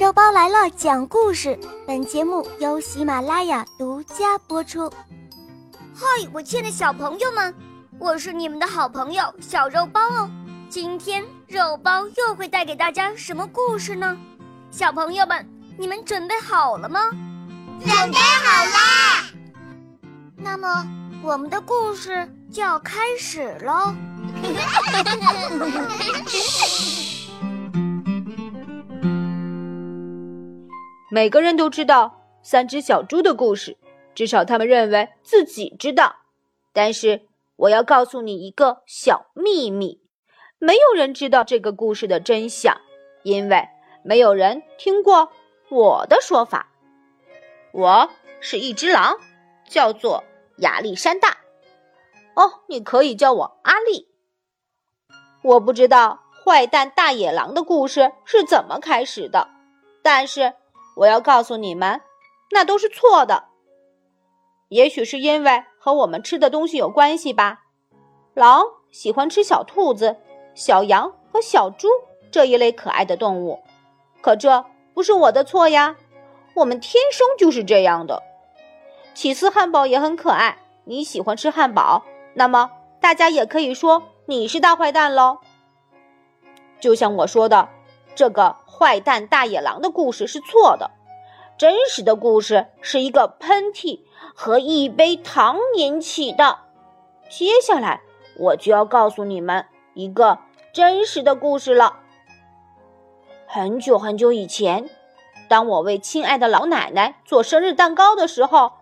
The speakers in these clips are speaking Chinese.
肉包来了，讲故事。本节目由喜马拉雅独家播出。嗨，我亲爱的小朋友们，我是你们的好朋友小肉包哦。今天肉包又会带给大家什么故事呢？小朋友们，你们准备好了吗？准备好啦！那么，我们的故事就要开始喽。每个人都知道三只小猪的故事，至少他们认为自己知道。但是我要告诉你一个小秘密：没有人知道这个故事的真相，因为没有人听过我的说法。我是一只狼，叫做亚历山大。哦，你可以叫我阿力。我不知道坏蛋大野狼的故事是怎么开始的，但是。我要告诉你们，那都是错的。也许是因为和我们吃的东西有关系吧。狼喜欢吃小兔子、小羊和小猪这一类可爱的动物，可这不是我的错呀。我们天生就是这样的。起司汉堡也很可爱。你喜欢吃汉堡，那么大家也可以说你是大坏蛋喽。就像我说的，这个。坏蛋大野狼的故事是错的，真实的故事是一个喷嚏和一杯糖引起的。接下来我就要告诉你们一个真实的故事了。很久很久以前，当我为亲爱的老奶奶做生日蛋糕的时候，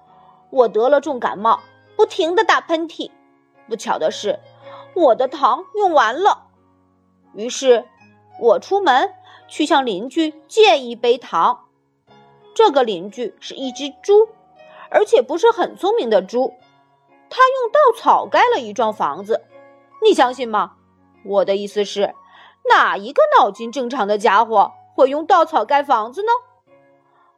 我得了重感冒，不停的打喷嚏。不巧的是，我的糖用完了，于是我出门。去向邻居借一杯糖。这个邻居是一只猪，而且不是很聪明的猪。他用稻草盖了一幢房子，你相信吗？我的意思是，哪一个脑筋正常的家伙会用稻草盖房子呢？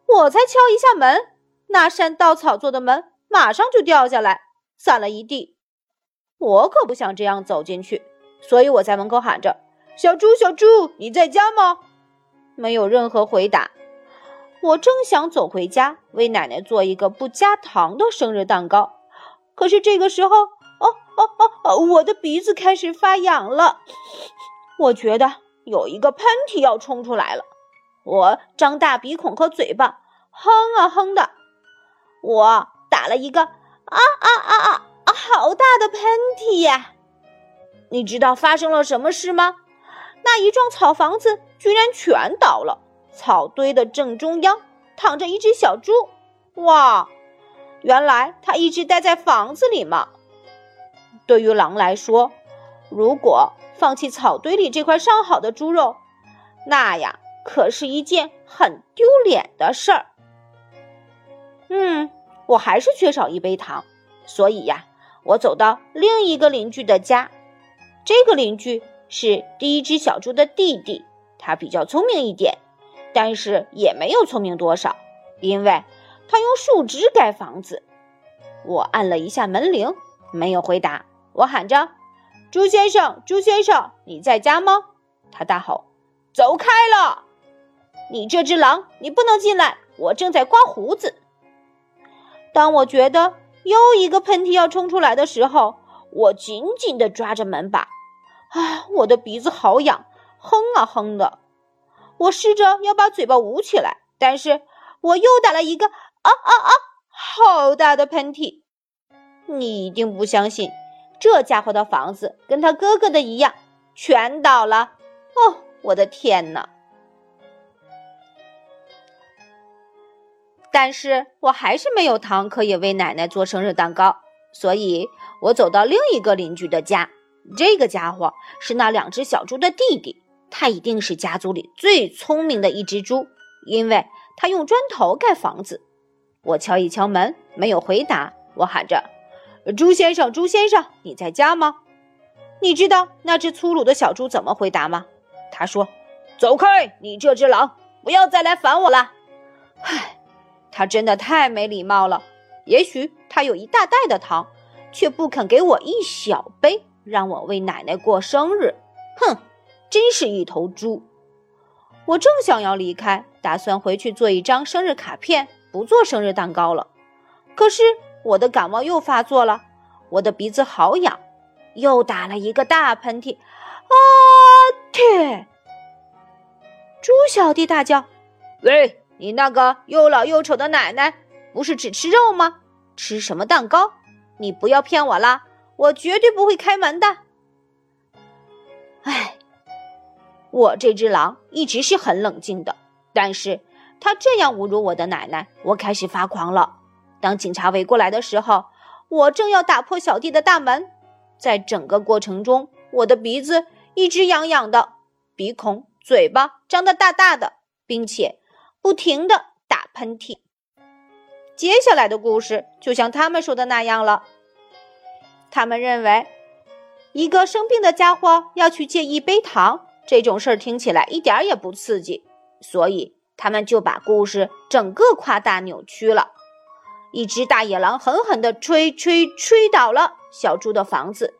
我才敲一下门，那扇稻草做的门马上就掉下来，散了一地。我可不想这样走进去，所以我在门口喊着：“小猪，小猪，你在家吗？”没有任何回答。我正想走回家，为奶奶做一个不加糖的生日蛋糕，可是这个时候，哦哦哦哦，我的鼻子开始发痒了。我觉得有一个喷嚏要冲出来了。我张大鼻孔和嘴巴，哼啊哼的。我打了一个啊啊啊啊啊，好大的喷嚏呀！你知道发生了什么事吗？那一幢草房子居然全倒了，草堆的正中央躺着一只小猪。哇，原来它一直待在房子里嘛。对于狼来说，如果放弃草堆里这块上好的猪肉，那呀可是一件很丢脸的事儿。嗯，我还是缺少一杯糖，所以呀，我走到另一个邻居的家。这个邻居。是第一只小猪的弟弟，他比较聪明一点，但是也没有聪明多少，因为他用树枝盖房子。我按了一下门铃，没有回答。我喊着：“猪先生，猪先生，你在家吗？”他大吼：“走开了！你这只狼，你不能进来！我正在刮胡子。”当我觉得又一个喷嚏要冲出来的时候，我紧紧地抓着门把。啊，我的鼻子好痒，哼啊哼的。我试着要把嘴巴捂起来，但是我又打了一个啊啊啊，好大的喷嚏！你一定不相信，这家伙的房子跟他哥哥的一样，全倒了。哦，我的天哪！但是我还是没有糖可以为奶奶做生日蛋糕，所以我走到另一个邻居的家。这个家伙是那两只小猪的弟弟，他一定是家族里最聪明的一只猪，因为他用砖头盖房子。我敲一敲门，没有回答。我喊着：“猪先生，猪先生，你在家吗？”你知道那只粗鲁的小猪怎么回答吗？他说：“走开，你这只狼，不要再来烦我了。”唉，他真的太没礼貌了。也许他有一大袋的糖，却不肯给我一小杯。让我为奶奶过生日，哼，真是一头猪！我正想要离开，打算回去做一张生日卡片，不做生日蛋糕了。可是我的感冒又发作了，我的鼻子好痒，又打了一个大喷嚏。啊！天！猪小弟大叫：“喂，你那个又老又丑的奶奶，不是只吃肉吗？吃什么蛋糕？你不要骗我啦！我绝对不会开门的。”哎。我这只狼一直是很冷静的，但是他这样侮辱我的奶奶，我开始发狂了。当警察围过来的时候，我正要打破小弟的大门，在整个过程中，我的鼻子一直痒痒的，鼻孔、嘴巴张得大大的，并且不停的打喷嚏。接下来的故事就像他们说的那样了，他们认为一个生病的家伙要去借一杯糖。这种事儿听起来一点也不刺激，所以他们就把故事整个夸大扭曲了。一只大野狼狠狠地吹吹吹倒了小猪的房子，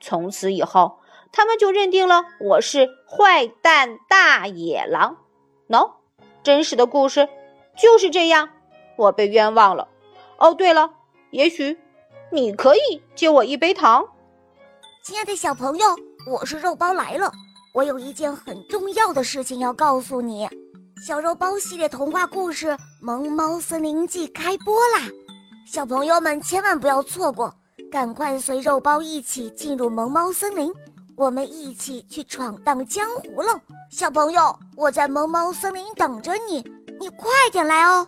从此以后，他们就认定了我是坏蛋大野狼。喏，真实的故事就是这样，我被冤枉了。哦，对了，也许你可以借我一杯糖。亲爱的小朋友，我是肉包来了。我有一件很重要的事情要告诉你，小肉包系列童话故事《萌猫森林记》开播啦！小朋友们千万不要错过，赶快随肉包一起进入萌猫森林，我们一起去闯荡江湖喽！小朋友，我在萌猫森林等着你，你快点来哦！